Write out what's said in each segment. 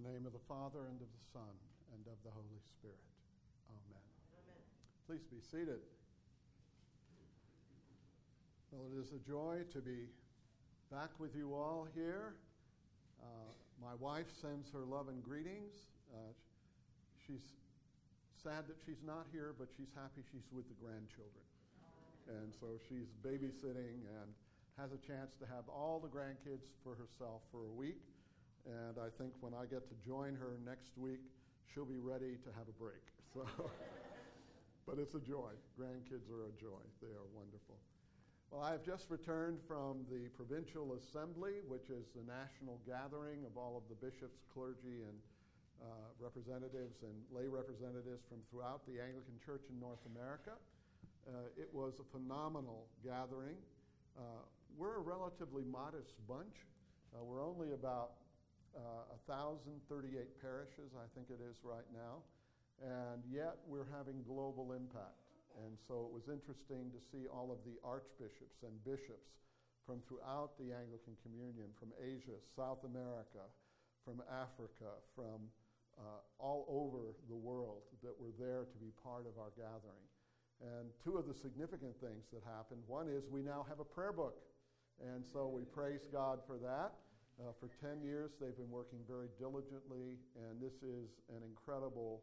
In the name of the Father, and of the Son, and of the Holy Spirit. Amen. Amen. Please be seated. Well, it is a joy to be back with you all here. Uh, my wife sends her love and greetings. Uh, she's sad that she's not here, but she's happy she's with the grandchildren. And so she's babysitting and has a chance to have all the grandkids for herself for a week. And I think when I get to join her next week, she'll be ready to have a break. So, but it's a joy. Grandkids are a joy. They are wonderful. Well, I have just returned from the Provincial Assembly, which is the national gathering of all of the bishops, clergy, and uh, representatives and lay representatives from throughout the Anglican Church in North America. Uh, it was a phenomenal gathering. Uh, we're a relatively modest bunch. Uh, we're only about uh, 1,038 parishes, I think it is right now, and yet we're having global impact. And so it was interesting to see all of the archbishops and bishops from throughout the Anglican Communion, from Asia, South America, from Africa, from uh, all over the world that were there to be part of our gathering. And two of the significant things that happened one is we now have a prayer book. And so we praise God for that. Uh, for 10 years, they've been working very diligently, and this is an incredible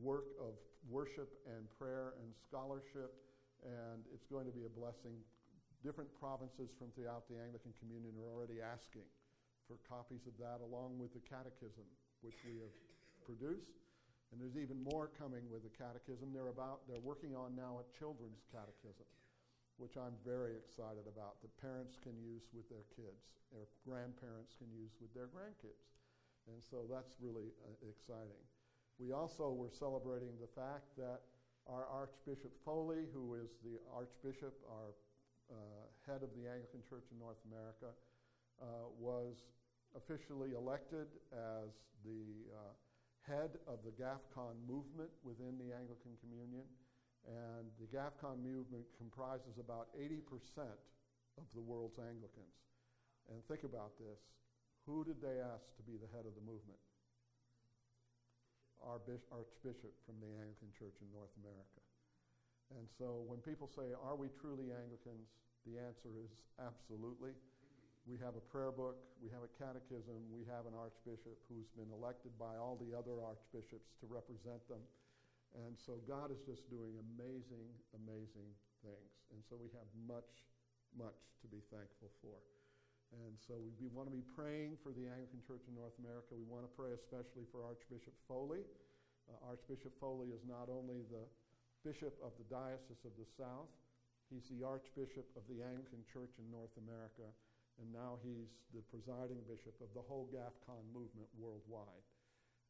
work of worship and prayer and scholarship, and it's going to be a blessing. Different provinces from throughout the Anglican Communion are already asking for copies of that, along with the Catechism, which we have produced. And there's even more coming with the Catechism. They're about they're working on now a children's catechism which I'm very excited about, that parents can use with their kids, or grandparents can use with their grandkids. And so that's really uh, exciting. We also were celebrating the fact that our Archbishop Foley, who is the Archbishop, our uh, head of the Anglican Church in North America, uh, was officially elected as the uh, head of the GAFCON movement within the Anglican Communion. And the GAFCON movement comprises about 80% of the world's Anglicans. And think about this who did they ask to be the head of the movement? Our Archbishop from the Anglican Church in North America. And so when people say, Are we truly Anglicans? the answer is absolutely. We have a prayer book, we have a catechism, we have an archbishop who's been elected by all the other archbishops to represent them. And so God is just doing amazing, amazing things. And so we have much, much to be thankful for. And so we, want to be praying for the Anglican Church in North America. We want to pray especially for Archbishop Foley. Uh, Archbishop Foley is not only the bishop of the Diocese of the South, he's the Archbishop of the Anglican Church in North America, and now he's the presiding bishop of the whole GAFCON movement worldwide.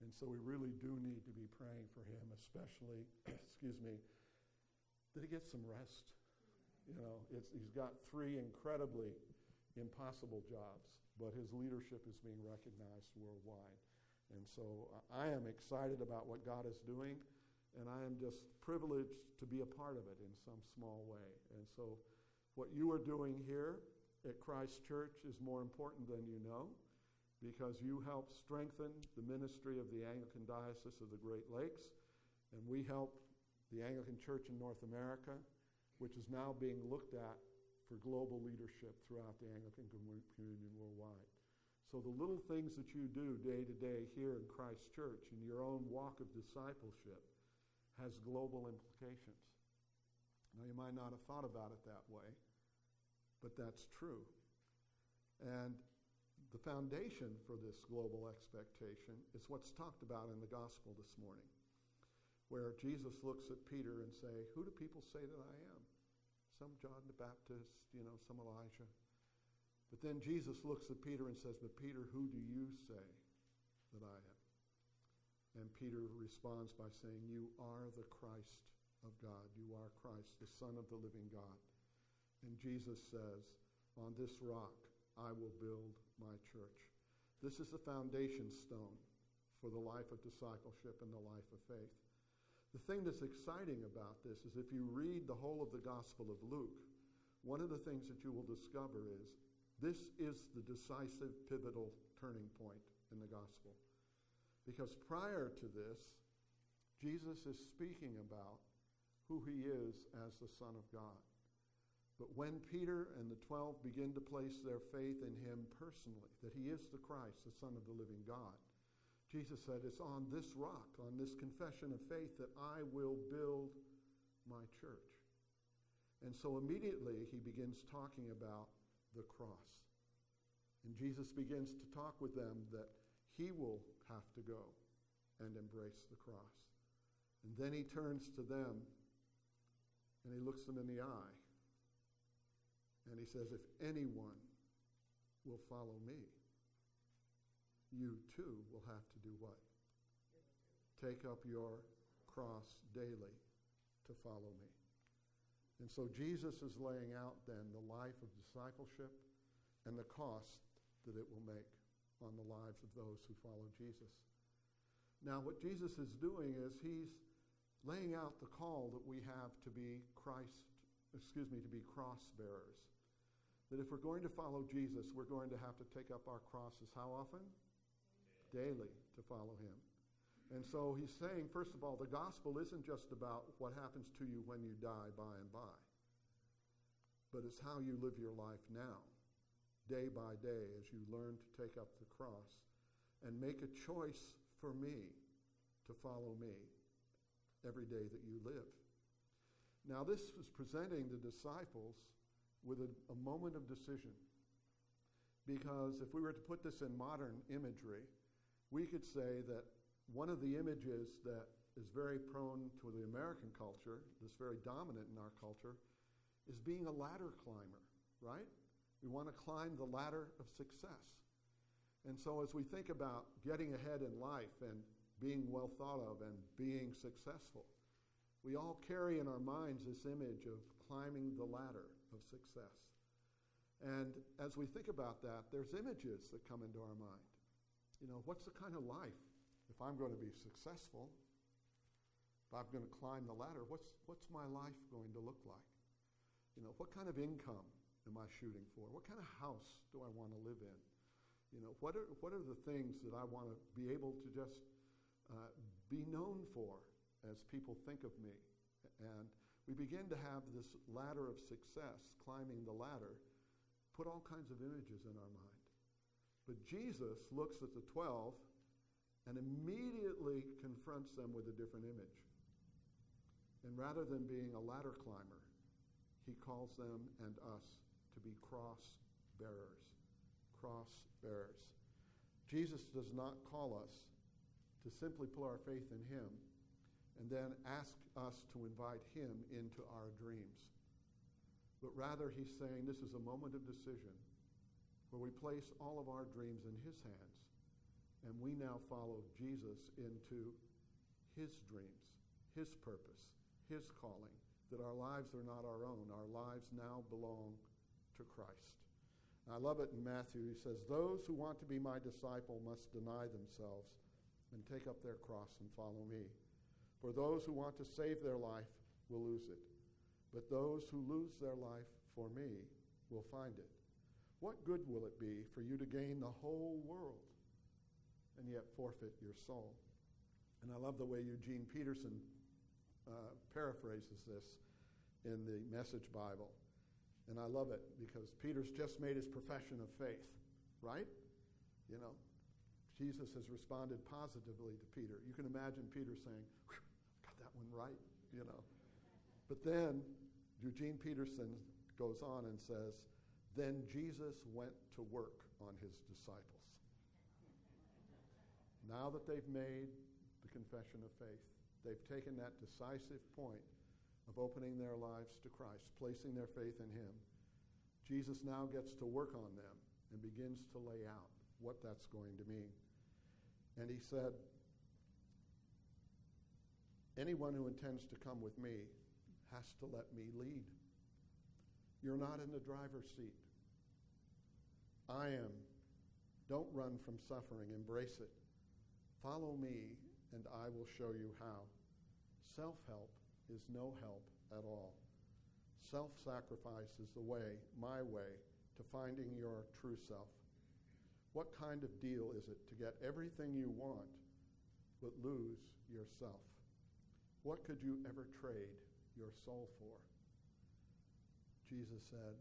And so we really do need to be praying for him, especially, excuse me, that he gets some rest. You know, he's got three incredibly impossible jobs, but his leadership is being recognized worldwide. And so I am excited about what God is doing, and I am just privileged to be a part of it in some small way. And so what you are doing here at Christ Church is more important than you know because you help strengthen the ministry of the Anglican Diocese of the Great Lakes, and we help the Anglican Church in North America, which is now being looked at for global leadership throughout the Anglican communion worldwide. So the little things that you do day to day here in Christ Church in your own walk of discipleship has global implications. Now you might not have thought about it that way, but that's true. And the foundation for this global expectation is what's talked about in the gospel this morning, where Jesus looks at Peter and say, "Who do people say that I am?" Some John the Baptist, you know, some Elijah. But then Jesus looks at Peter and says, "But Peter, who do you say that I am?" And Peter responds by saying, "You are the Christ of God. You are Christ, the Son of the living God." And Jesus says, "On this rock I will build my church. This is the foundation stone for the life of discipleship and the life of faith. The thing that's exciting about this is if you read the whole of the Gospel of Luke, one of the things that you will discover is this is the decisive, pivotal turning point in the Gospel. Because prior to this, Jesus is speaking about who he is as the Son of God. But when Peter and the twelve begin to place their faith in him personally, that he is the Christ, the Son of the living God, Jesus said, It's on this rock, on this confession of faith, that I will build my church. And so immediately he begins talking about the cross. And Jesus begins to talk with them that he will have to go and embrace the cross. And then he turns to them and he looks them in the eye. And he says, If anyone will follow me, you too will have to do what? Take up your cross daily to follow me. And so Jesus is laying out then the life of discipleship and the cost that it will make on the lives of those who follow Jesus. Now, what Jesus is doing is he's laying out the call that we have to be Christ, excuse me, to be cross bearers. That if we're going to follow Jesus, we're going to have to take up our crosses how often? Daily to follow him. And so he's saying, first of all, the gospel isn't just about what happens to you when you die by and by, but it's how you live your life now, day by day, as you learn to take up the cross and make a choice for me to follow me every day that you live. Now, this is presenting the disciples with a, a moment of decision. Because if we were to put this in modern imagery, we could say that one of the images that is very prone to the American culture, that's very dominant in our culture, is being a ladder climber, right? We want to climb the ladder of success. And so as we think about getting ahead in life and being well thought of and being successful, we all carry in our minds this image of climbing the ladder of success. And as we think about that, there's images that come into our mind. You know, what's the kind of life if I'm going to be successful, if I'm going to climb the ladder, what's, what's my life going to look like? You know, what kind of income am I shooting for? What kind of house do I want to live in? You know, what are, what are the things that I want to be able to just uh, be known for as people think of me? And we begin to have this ladder of success, climbing the ladder, put all kinds of images in our mind. But Jesus looks at the 12 and immediately confronts them with a different image. And rather than being a ladder climber, he calls them and us to be cross bearers. Cross bearers. Jesus does not call us to simply put our faith in him and then ask us to invite him into our dreams. But rather, he's saying this is a moment of decision where we place all of our dreams in his hands and we now follow Jesus into his dreams, his purpose, his calling, that our lives are not our own. Our lives now belong to Christ. I love it in Matthew. He says, Those who want to be my disciple must deny themselves and take up their cross and follow me. For those who want to save their life will lose it, but those who lose their life for me will find it. What good will it be for you to gain the whole world and yet forfeit your soul. And I love the way Eugene Peterson uh, paraphrases this in the Message Bible. And I love it because Peter's just made his profession of faith, right? You know, Jesus has responded positively to Peter. You can imagine Peter saying, one right, you know. But then Eugene Peterson goes on and says, then Jesus went to work on his disciples. Now that they've made the confession of faith, they've taken that decisive point of opening their lives to Christ, placing their faith in Him. Jesus now gets to work on them and begins to lay out what that's going to mean. And He said, Anyone who intends to come with me has to let me lead. You're not in the driver's seat. I am. Don't run from suffering, embrace it. Follow me, and I will show you how. Self help is no help at all. Self sacrifice is the way, my way, to finding your true self. What kind of deal is it to get everything you want but lose yourself. What could you ever trade your soul for? Jesus said,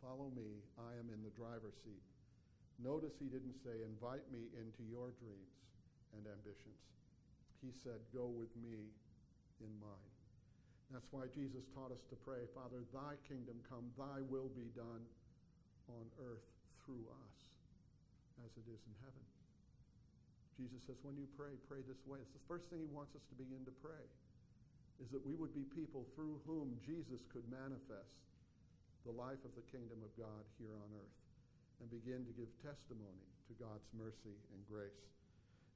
Follow me, I am in the driver's seat. Notice he didn't say, Invite me into your dreams and ambitions. He said, Go with me in mine. That's why Jesus taught us to pray, Father, thy kingdom come, thy will be done on earth through us as it is in heaven. Jesus says, when you pray, pray this way. It's the first thing he wants us to begin to pray, is that we would be people through whom Jesus could manifest the life of the kingdom of God here on earth and begin to give testimony to God's mercy and grace.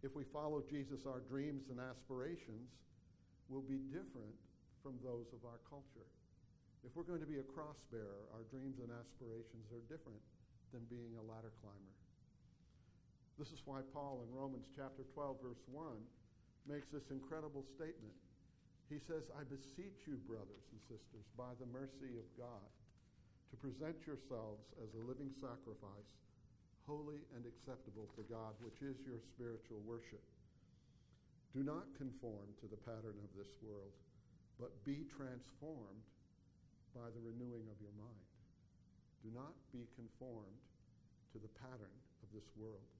If we follow Jesus, our dreams and aspirations will be different from those of our culture. If we're going to be a cross bearer, our dreams and aspirations are different than being a ladder climber. This is why Paul in Romans chapter 12, verse 1, makes this incredible statement. He says, I beseech you, brothers and sisters, by the mercy of God, to present yourselves as a living sacrifice, holy and acceptable to God, which is your spiritual worship. Do not conform to the pattern of this world, but be transformed by the renewing of your mind. Do not be conformed to the pattern of this world.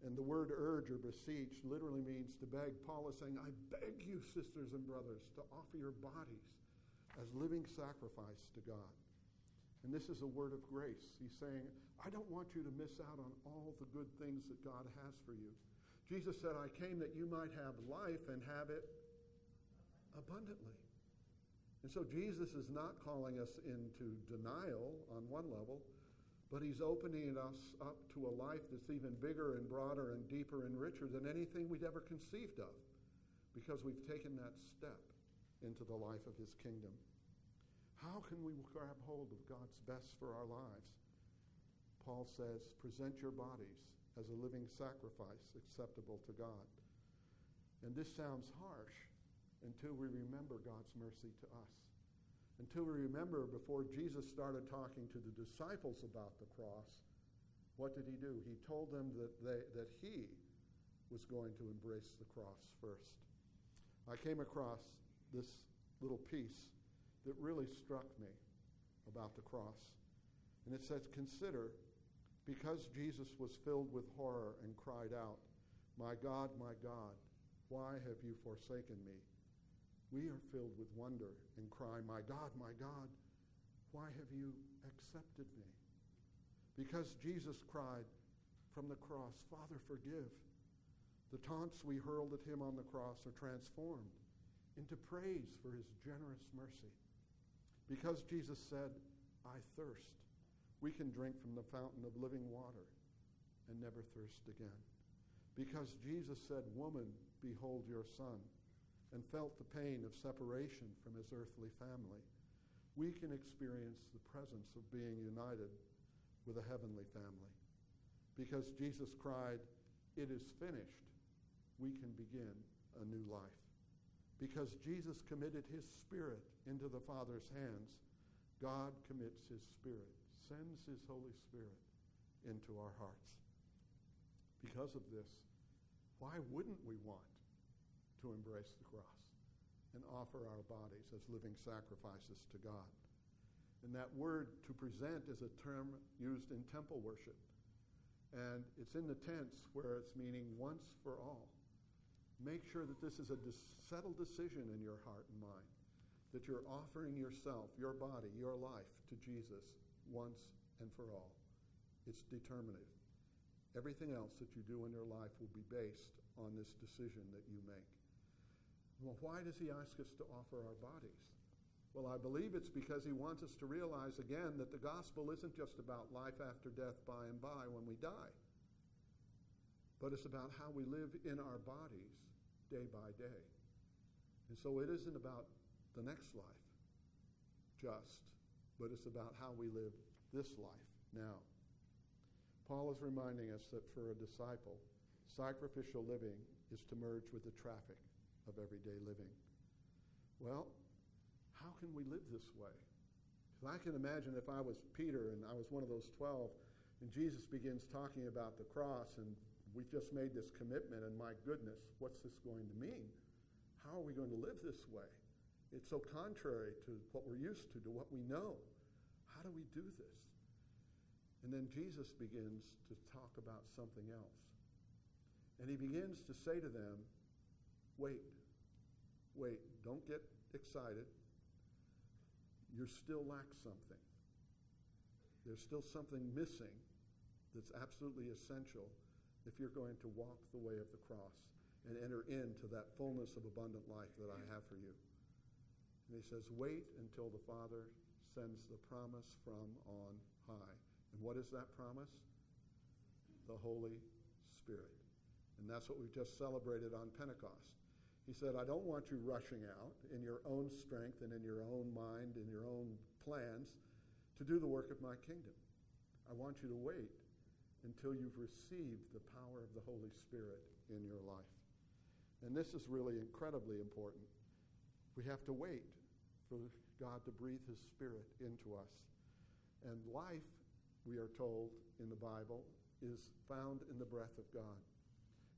And the word urge or beseech literally means to beg. Paul is saying, I beg you, sisters and brothers, to offer your bodies as living sacrifice to God. And this is a word of grace. He's saying, I don't want you to miss out on all the good things that God has for you. Jesus said, I came that you might have life and have it abundantly. And so Jesus is not calling us into denial on one level, but he's opening us up to a life that's even bigger and broader and deeper and richer than anything we'd ever conceived of because we've taken that step into the life of his kingdom. How can we grab hold of God's best for our lives? Paul says, present your bodies as a living sacrifice acceptable to God. And this sounds harsh until we remember God's mercy to us until we remember before Jesus started talking to the disciples about the cross, what did he do? He told them that, they, that he was going to embrace the cross first. I came across this little piece that really struck me about the cross. And it says, Consider, because Jesus was filled with horror and cried out, My God, my God, why have you forsaken me? We are filled with wonder and cry, My God, my God, why have you accepted me? Because Jesus cried from the cross, Father, forgive. The taunts we hurled at him on the cross are transformed into praise for his generous mercy. Because Jesus said, I thirst, we can drink from the fountain of living water and never thirst again. Because Jesus said, Woman, behold your son and felt the pain of separation from his earthly family, we can experience the presence of being united with a heavenly family. Because Jesus cried, It is finished, we can begin a new life. Because Jesus committed his spirit into the Father's hands, God commits his spirit, sends his Holy Spirit into our hearts. Because of this, why wouldn't we want to embrace the cross and offer our bodies as living sacrifices to God. And that word to present is a term used in temple worship. And it's in the tense where it's meaning once for all. Make sure that this is a settled decision in your heart and mind, that you're offering yourself, your body, your life to Jesus once and for all. It's determinative. Everything else that you do in your life will be based on this decision that you make. Well, why does he ask us to offer our bodies? Well, I believe it's because he wants us to realize again that the gospel isn't just about life after death by and by when we die, but it's about how we live in our bodies day by day. And so it isn't about the next life just, but it's about how we live this life now. Paul is reminding us that for a disciple, sacrificial living is to merge with the traffic of everyday living. Well, how can we live this way? Because I can imagine if I was Peter and I was one of those 12 and Jesus begins talking about the cross and we've just made this commitment, and my goodness, what's this going to mean? How are we going to live this way? It's so contrary to what we're used to, to what we know. How do we do this? And then Jesus begins to talk about something else. And he begins to say to them, wait, wait, don't get excited. You still lack something. There's still something missing that's absolutely essential if you're going to walk the way of the cross and enter into that fullness of abundant life that I have for you. And he says, wait until the Father sends the promise from on high. And what is that promise? The Holy Spirit. And that's what we've just celebrated on Pentecost. He said, I don't want you rushing out in your own strength and in your own mind, in your own plans to do the work of my kingdom. I want you to wait until you've received the power of the Holy Spirit in your life. And this is really incredibly important. We have to wait for God to breathe his spirit into us. And life, we are told in the Bible, is found in the breath of God.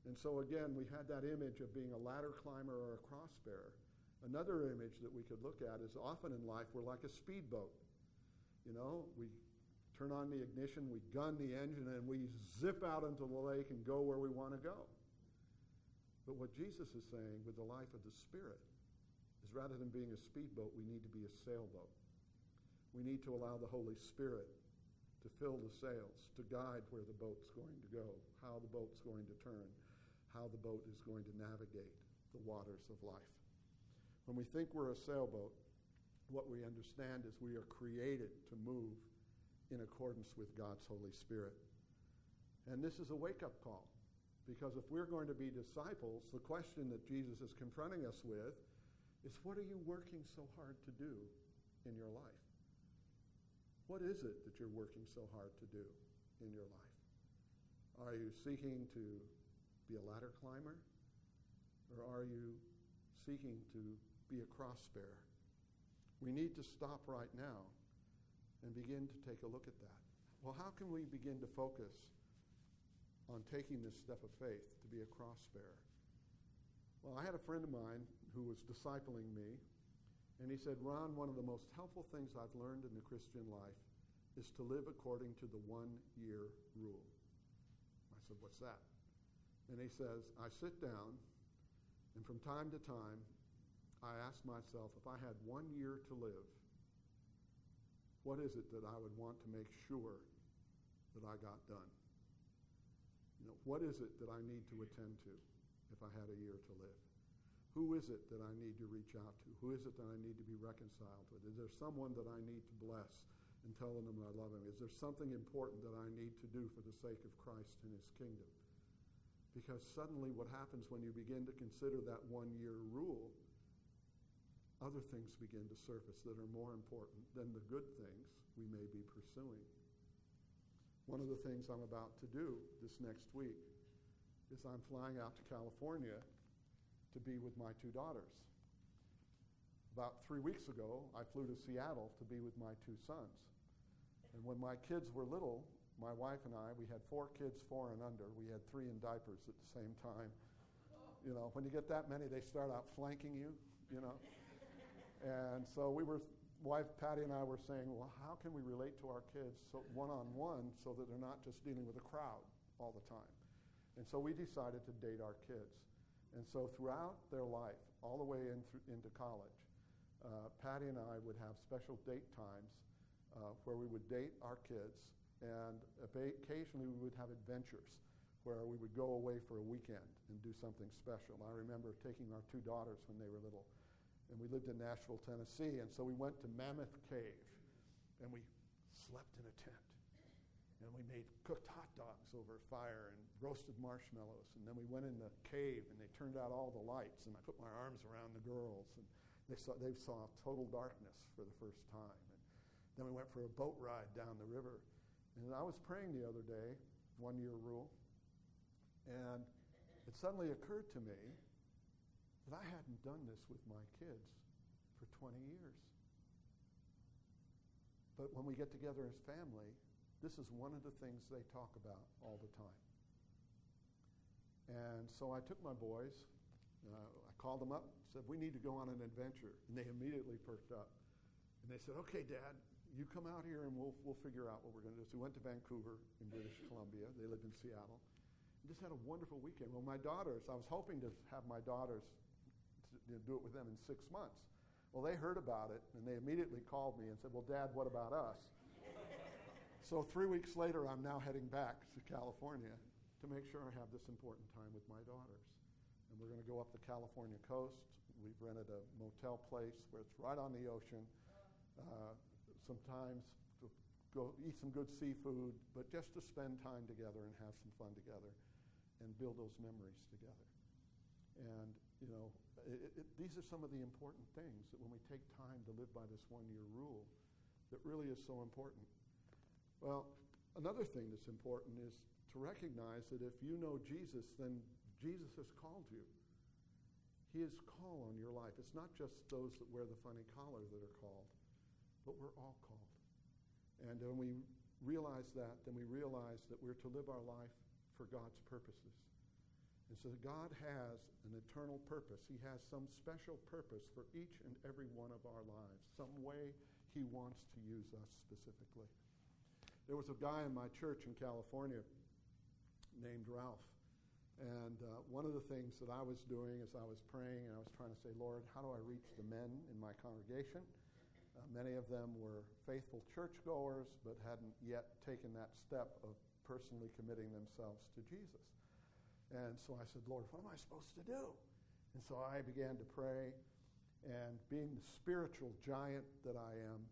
And so again, we had that image of being a ladder climber or a cross bearer. Another image that we could look at is often in life we're like a speedboat. You know, we turn on the ignition, we gun the engine, and we zip out into the lake and go where we want to go. But what Jesus is saying with the life of the Spirit is rather than being a speedboat, we need to be a sailboat. We need to allow the Holy Spirit to fill the sails, to guide where the boat's going to go, how the boat's going to turn, how the boat is going to navigate the waters of life. When we think we're a sailboat, what we understand is we are created to move in accordance with God's Holy Spirit. And this is a wake up call. Because if we're going to be disciples, the question that Jesus is confronting us with is what are you working so hard to do in your life? What is it that you're working so hard to do in your life? Are you seeking to be a ladder climber? Or are you seeking to be a cross bearer? We need to stop right now and begin to take a look at that. Well, how can we begin to focus on taking this step of faith to be a cross bearer? Well, I had a friend of mine who was discipling me, and he said, Ron, one of the most helpful things I've learned in the Christian life is to live according to the one year rule. I said, What's that? And he says, I sit down, and from time to time, I ask myself if I had one year to live, what is it that I would want to make sure that I got done? You know, what is it that I need to attend to if I had a year to live? Who is it that I need to reach out to? Who is it that I need to be reconciled with? Is there someone that I need to bless and telling them I love him? Is there something important that I need to do for the sake of Christ and his kingdom? Because suddenly, what happens when you begin to consider that one year rule, other things begin to surface that are more important than the good things we may be pursuing. One of the things I'm about to do this next week is I'm flying out to California to be with my two daughters. About three weeks ago, I flew to Seattle to be with my two sons. And when my kids were little, my wife and I, we had four kids, four and under. We had three in diapers at the same time. You know, when you get that many, they start out flanking you, you know. and so we were, wife Patty and I were saying, well, how can we relate to our kids one on one so that they're not just dealing with a crowd all the time? And so we decided to date our kids. And so throughout their life, all the way in th- into college, uh, Patty and I would have special date times uh, where we would date our kids and occasionally we would have adventures where we would go away for a weekend and do something special. I remember taking our two daughters when they were little, and we lived in Nashville, Tennessee, and so we went to Mammoth Cave, and we slept in a tent. And we made cooked hot dogs over a fire and roasted marshmallows. And then we went in the cave and they turned out all the lights. And I put my arms around the girls and they saw, they saw total darkness for the first time. And then we went for a boat ride down the river. And I was praying the other day, one year rule, and it suddenly occurred to me that I hadn't done this with my kids for 20 years. But when we get together as family, this is one of the things they talk about all the time. And so I took my boys, uh, I called them up, said, We need to go on an adventure. And they immediately perked up. And they said, Okay, Dad, you come out here and we'll, we'll figure out what we're going to do. So we went to Vancouver in British Columbia. They lived in Seattle. And just had a wonderful weekend. Well, my daughters, I was hoping to have my daughters to, you know, do it with them in six months. Well, they heard about it and they immediately called me and said, Well, Dad, what about us? so three weeks later, I'm now heading back to California to make sure I have this important time with my daughters. And we're going to go up the California coast. We've rented a motel place where it's right on the ocean. Uh, sometimes to go eat some good seafood, but just to spend time together and have some fun together and build those memories together. And, you know, it, it, these are some of the important things that when we take time to live by this one year rule, that really is so important. Well, another thing that's important is to recognize that if you know Jesus, then Jesus has called you. He has call on your life. It's not just those that wear the funny collar that are called, but we're all called. And when we realize that, then we realize that we're to live our life for God's purposes. And so God has an eternal purpose. He has some special purpose for each and every one of our lives, some way He wants to use us specifically. There was a guy in my church in California named Ralph. And uh, one of the things that I was doing as I was praying, and I was trying to say, Lord, how do I reach the men in my congregation? Uh, many of them were faithful churchgoers, but hadn't yet taken that step of personally committing themselves to Jesus. And so I said, Lord, what am I supposed to do? And so I began to pray. And being the spiritual giant that I am,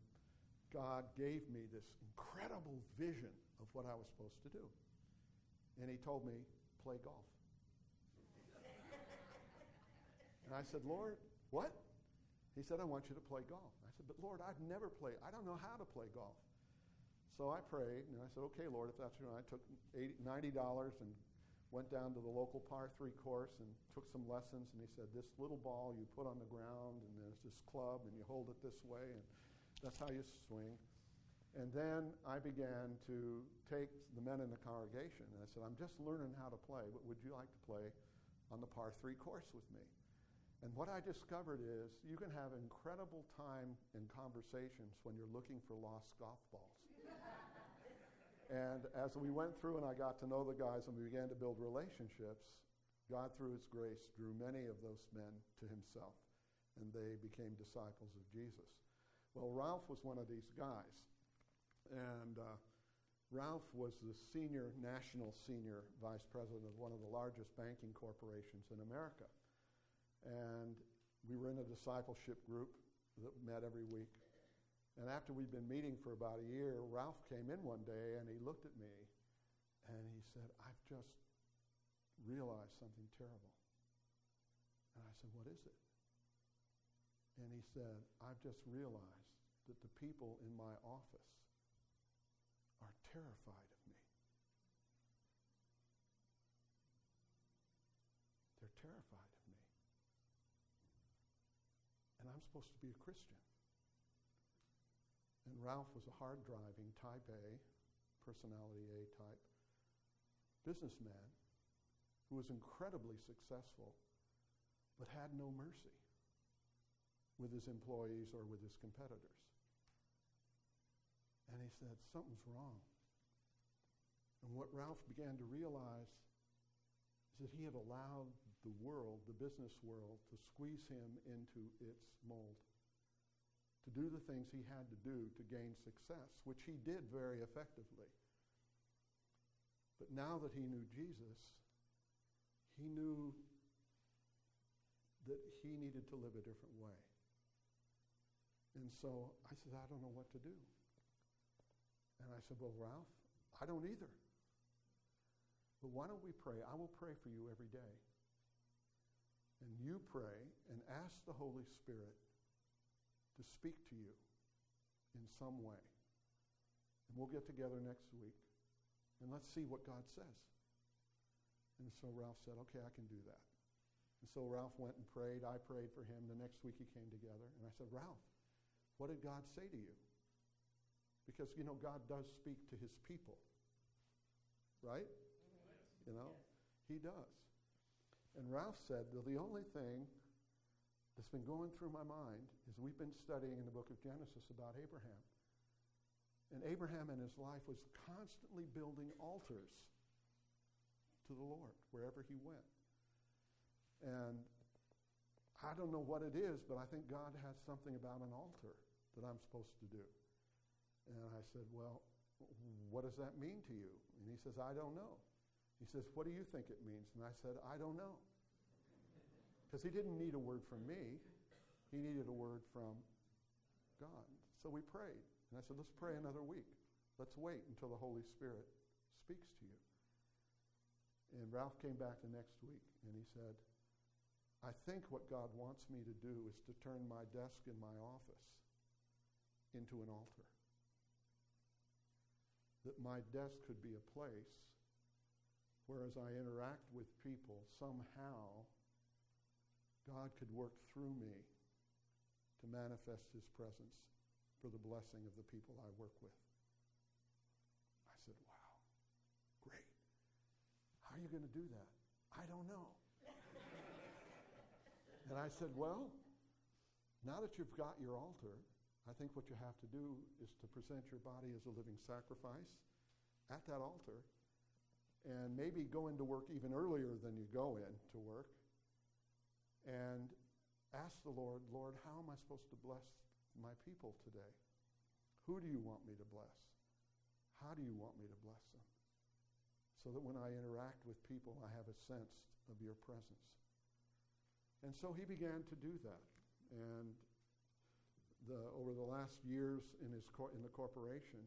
God gave me this incredible vision of what I was supposed to do. And He told me, play golf. and I said, Lord, what? He said, I want you to play golf. Said, but Lord, I've never played. I don't know how to play golf. So I prayed, and I said, okay, Lord, if that's true. I took $80, $90 and went down to the local par three course and took some lessons. And he said, this little ball you put on the ground, and there's this club, and you hold it this way, and that's how you swing. And then I began to take the men in the congregation, and I said, I'm just learning how to play, but would you like to play on the par three course with me? And what I discovered is you can have incredible time in conversations when you're looking for lost golf balls. and as we went through and I got to know the guys and we began to build relationships, God, through His grace, drew many of those men to Himself, and they became disciples of Jesus. Well, Ralph was one of these guys. And uh, Ralph was the senior, national senior vice president of one of the largest banking corporations in America. And we were in a discipleship group that met every week. And after we'd been meeting for about a year, Ralph came in one day and he looked at me and he said, I've just realized something terrible. And I said, What is it? And he said, I've just realized that the people in my office are terrified of me. They're terrified of me. And I'm supposed to be a Christian. And Ralph was a hard driving, type A, personality A type businessman who was incredibly successful but had no mercy with his employees or with his competitors. And he said, Something's wrong. And what Ralph began to realize is that he had allowed the world, the business world, to squeeze him into its mold, to do the things he had to do to gain success, which he did very effectively. But now that he knew Jesus, he knew that he needed to live a different way. And so I said, I don't know what to do. And I said, Well, Ralph, I don't either. But why don't we pray? I will pray for you every day. And you pray and ask the Holy Spirit to speak to you in some way. And we'll get together next week and let's see what God says. And so Ralph said, Okay, I can do that. And so Ralph went and prayed. I prayed for him. The next week he came together. And I said, Ralph, what did God say to you? Because, you know, God does speak to his people. Right? You know, he does. And Ralph said, the only thing that's been going through my mind is we've been studying in the book of Genesis about Abraham. And Abraham in his life was constantly building altars to the Lord wherever he went. And I don't know what it is, but I think God has something about an altar that I'm supposed to do. And I said, Well, what does that mean to you? And he says, I don't know. He says, What do you think it means? And I said, I don't know. Because he didn't need a word from me, he needed a word from God. So we prayed. And I said, Let's pray another week. Let's wait until the Holy Spirit speaks to you. And Ralph came back the next week and he said, I think what God wants me to do is to turn my desk in my office into an altar. That my desk could be a place where, as I interact with people, somehow God could work through me to manifest his presence for the blessing of the people I work with. I said, wow, great. How are you going to do that? I don't know. and I said, well, now that you've got your altar, I think what you have to do is to present your body as a living sacrifice at that altar and maybe go into work even earlier than you go in to work and ask the Lord, Lord, how am I supposed to bless my people today? Who do you want me to bless? How do you want me to bless them? So that when I interact with people, I have a sense of your presence. And so he began to do that. And the, over the last years in, his in the corporation,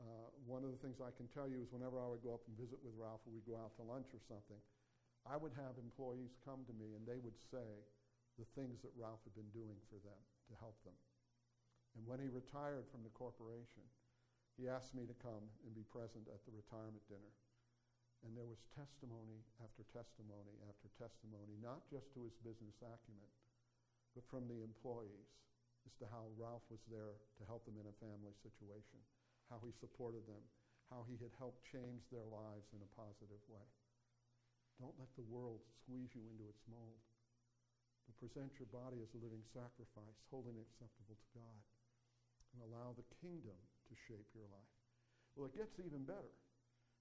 uh, one of the things I can tell you is whenever I would go up and visit with Ralph or we'd go out to lunch or something, I would have employees come to me and they would say the things that Ralph had been doing for them to help them. And when he retired from the corporation, he asked me to come and be present at the retirement dinner. And there was testimony after testimony after testimony, not just to his business acumen, but from the employees as to how Ralph was there to help them in a family situation, how he supported them, how he had helped change their lives in a positive way. Don't let the world squeeze you into its mold. But present your body as a living sacrifice, holy and acceptable to God. And allow the kingdom to shape your life. Well, it gets even better.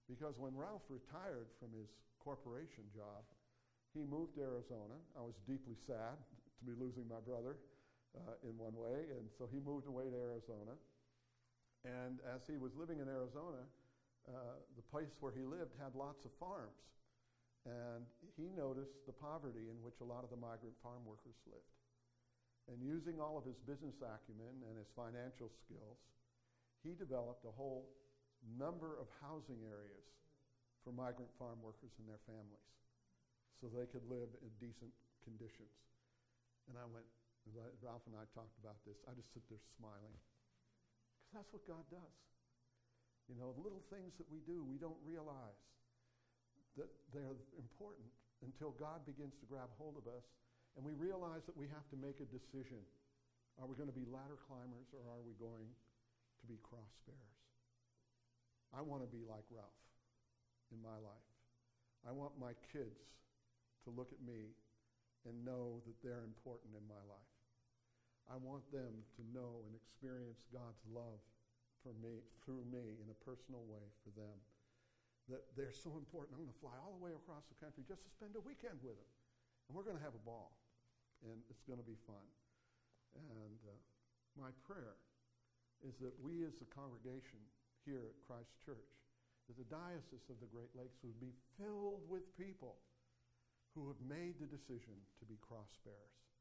Because when Ralph retired from his corporation job, he moved to Arizona. I was deeply sad to be losing my brother uh, in one way, and so he moved away to Arizona. And as he was living in Arizona, uh, the place where he lived had lots of farms. And he noticed the poverty in which a lot of the migrant farm workers lived. And using all of his business acumen and his financial skills, he developed a whole number of housing areas for migrant farm workers and their families so they could live in decent conditions. And I went, Ralph and I talked about this. I just sit there smiling that's what God does. You know, little things that we do, we don't realize that they're important until God begins to grab hold of us and we realize that we have to make a decision. Are we going to be ladder climbers or are we going to be cross bearers? I want to be like Ralph in my life. I want my kids to look at me and know that they're important in my life. I want them to know and experience God's love for me, through me, in a personal way for them. That they're so important. I'm going to fly all the way across the country just to spend a weekend with them. And we're going to have a ball. And it's going to be fun. And uh, my prayer is that we as a congregation here at Christ Church, that the diocese of the Great Lakes would be filled with people who have made the decision to be cross bearers.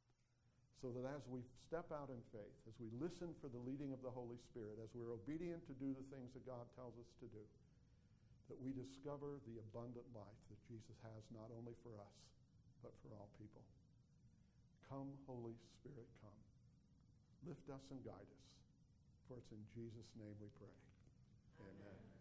So that as we step out in faith, as we listen for the leading of the Holy Spirit, as we're obedient to do the things that God tells us to do, that we discover the abundant life that Jesus has not only for us, but for all people. Come, Holy Spirit, come. Lift us and guide us. For it's in Jesus' name we pray. Amen.